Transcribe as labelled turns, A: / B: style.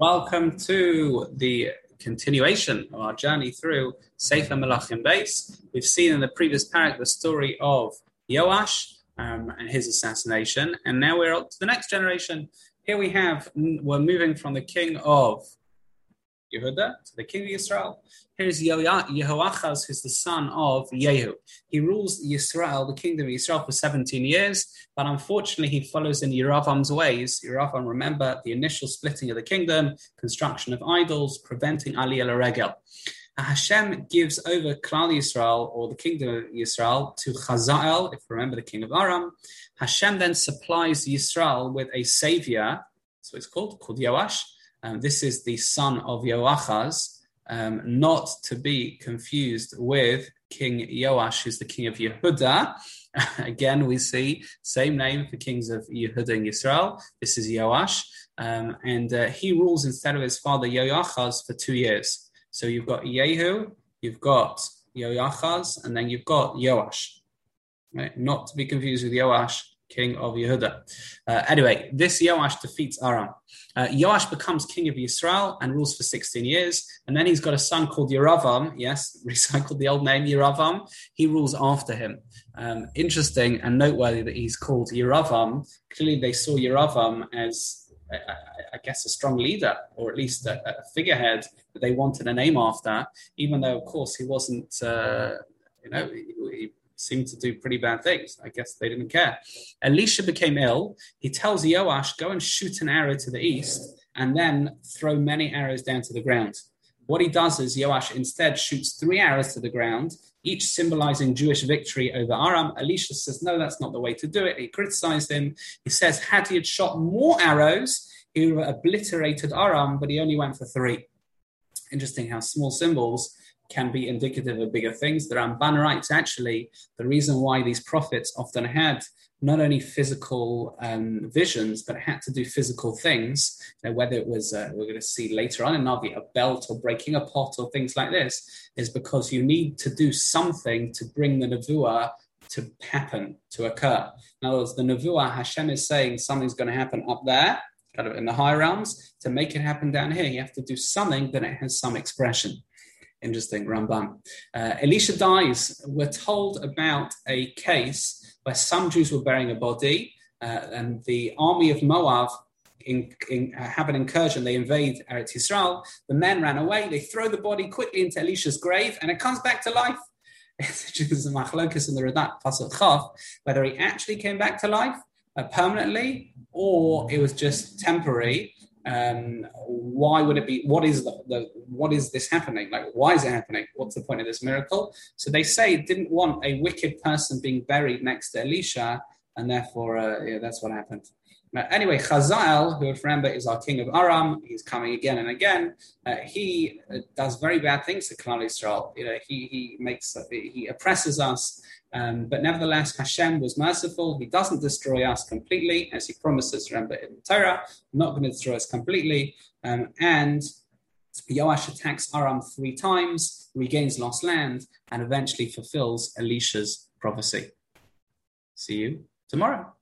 A: Welcome to the continuation of our journey through Sefer Melachim Beis. We've seen in the previous perek the story of Yoash um, and his assassination, and now we're up to the next generation. Here we have, we're moving from the king of Yehuda to the king of Israel. Here's Yehoachaz, who's the son of Yehu. He rules Israel, the kingdom of Israel, for 17 years, but unfortunately he follows in Yeravam's ways. Yeravam, remember the initial splitting of the kingdom, construction of idols, preventing Ali el Regel. Hashem gives over Klal Yisrael, or the kingdom of Yisrael, to Chazael, if you remember the king of Aram. Hashem then supplies Yisrael with a savior, so it's called, called Yoash, um, this is the son of Yoachaz, um, not to be confused with King Yoash, who's the king of Yehuda. Again, we see same name for kings of Yehuda and Israel. This is Yoash, um, and uh, he rules instead of his father Yoachaz for two years. So you've got Yehu, you've got Yoachaz, and then you've got Yoash. Right? Not to be confused with Yoash, king of Yehuda. Uh, anyway, this Yoash defeats Aram. Uh, Yoash becomes king of Israel and rules for 16 years. And then he's got a son called Yeravam. Yes, recycled the old name Yeravam. He rules after him. Um, interesting and noteworthy that he's called Yeravam. Clearly, they saw Yeravam as, I, I guess, a strong leader or at least a, a, figurehead that they wanted a name after, even though, of course, he wasn't. Uh, you know, he, seemed to do pretty bad things. I guess they didn't care. Elisha became ill. He tells Yoash, go and shoot an arrow to the east and then throw many arrows down to the ground. What he does is Yoash instead shoots three arrows to the ground, each symbolizing Jewish victory over Aram. Elisha says, no, that's not the way to do it. He criticized him. He says, had he had shot more arrows, he would have obliterated Aram, but he only went for three. Interesting how small symbols can be indicative of bigger things. The Ramban writes actually the reason why these prophets often had not only physical um, visions, but had to do physical things, you know, whether it was, uh, we're going to see later on in Navi, a belt or breaking a pot or things like this, is because you need to do something to bring the Nevuah to happen, to occur. In other words, the Nevuah, Hashem is saying something's going to happen up there, kind of in the high realms. To make it happen down here, you have to do something that it has some expression. Interesting, Ramban. Uh, Elisha dies. We're told about a case where some Jews were burying a body, uh, and the army of Moab in, in, uh, have an incursion. They invade Eretz Yisrael. The men ran away. They throw the body quickly into Elisha's grave, and it comes back to life. It's a machlokus in the Radak Pasuk Chav, whether he actually came back to life uh, permanently or it was just temporary um, why would it be what is the, the, what is this happening? Like why is it happening? What's the point of this miracle? So they say didn't want a wicked person being buried next to elisha and therefore uh, yeah, that's what happened uh, anyway Chazael, who if remember is our king of Aram, he's coming again and again. Uh, he uh, does very bad things to Klal Israel. You know, he he makes he oppresses us. Um, but nevertheless, Hashem was merciful. He doesn't destroy us completely, as he promises, remember, in the Torah, not going to destroy us completely. Um, and Yoash attacks Aram three times, regains lost land, and eventually fulfills Elisha's prophecy. See you tomorrow.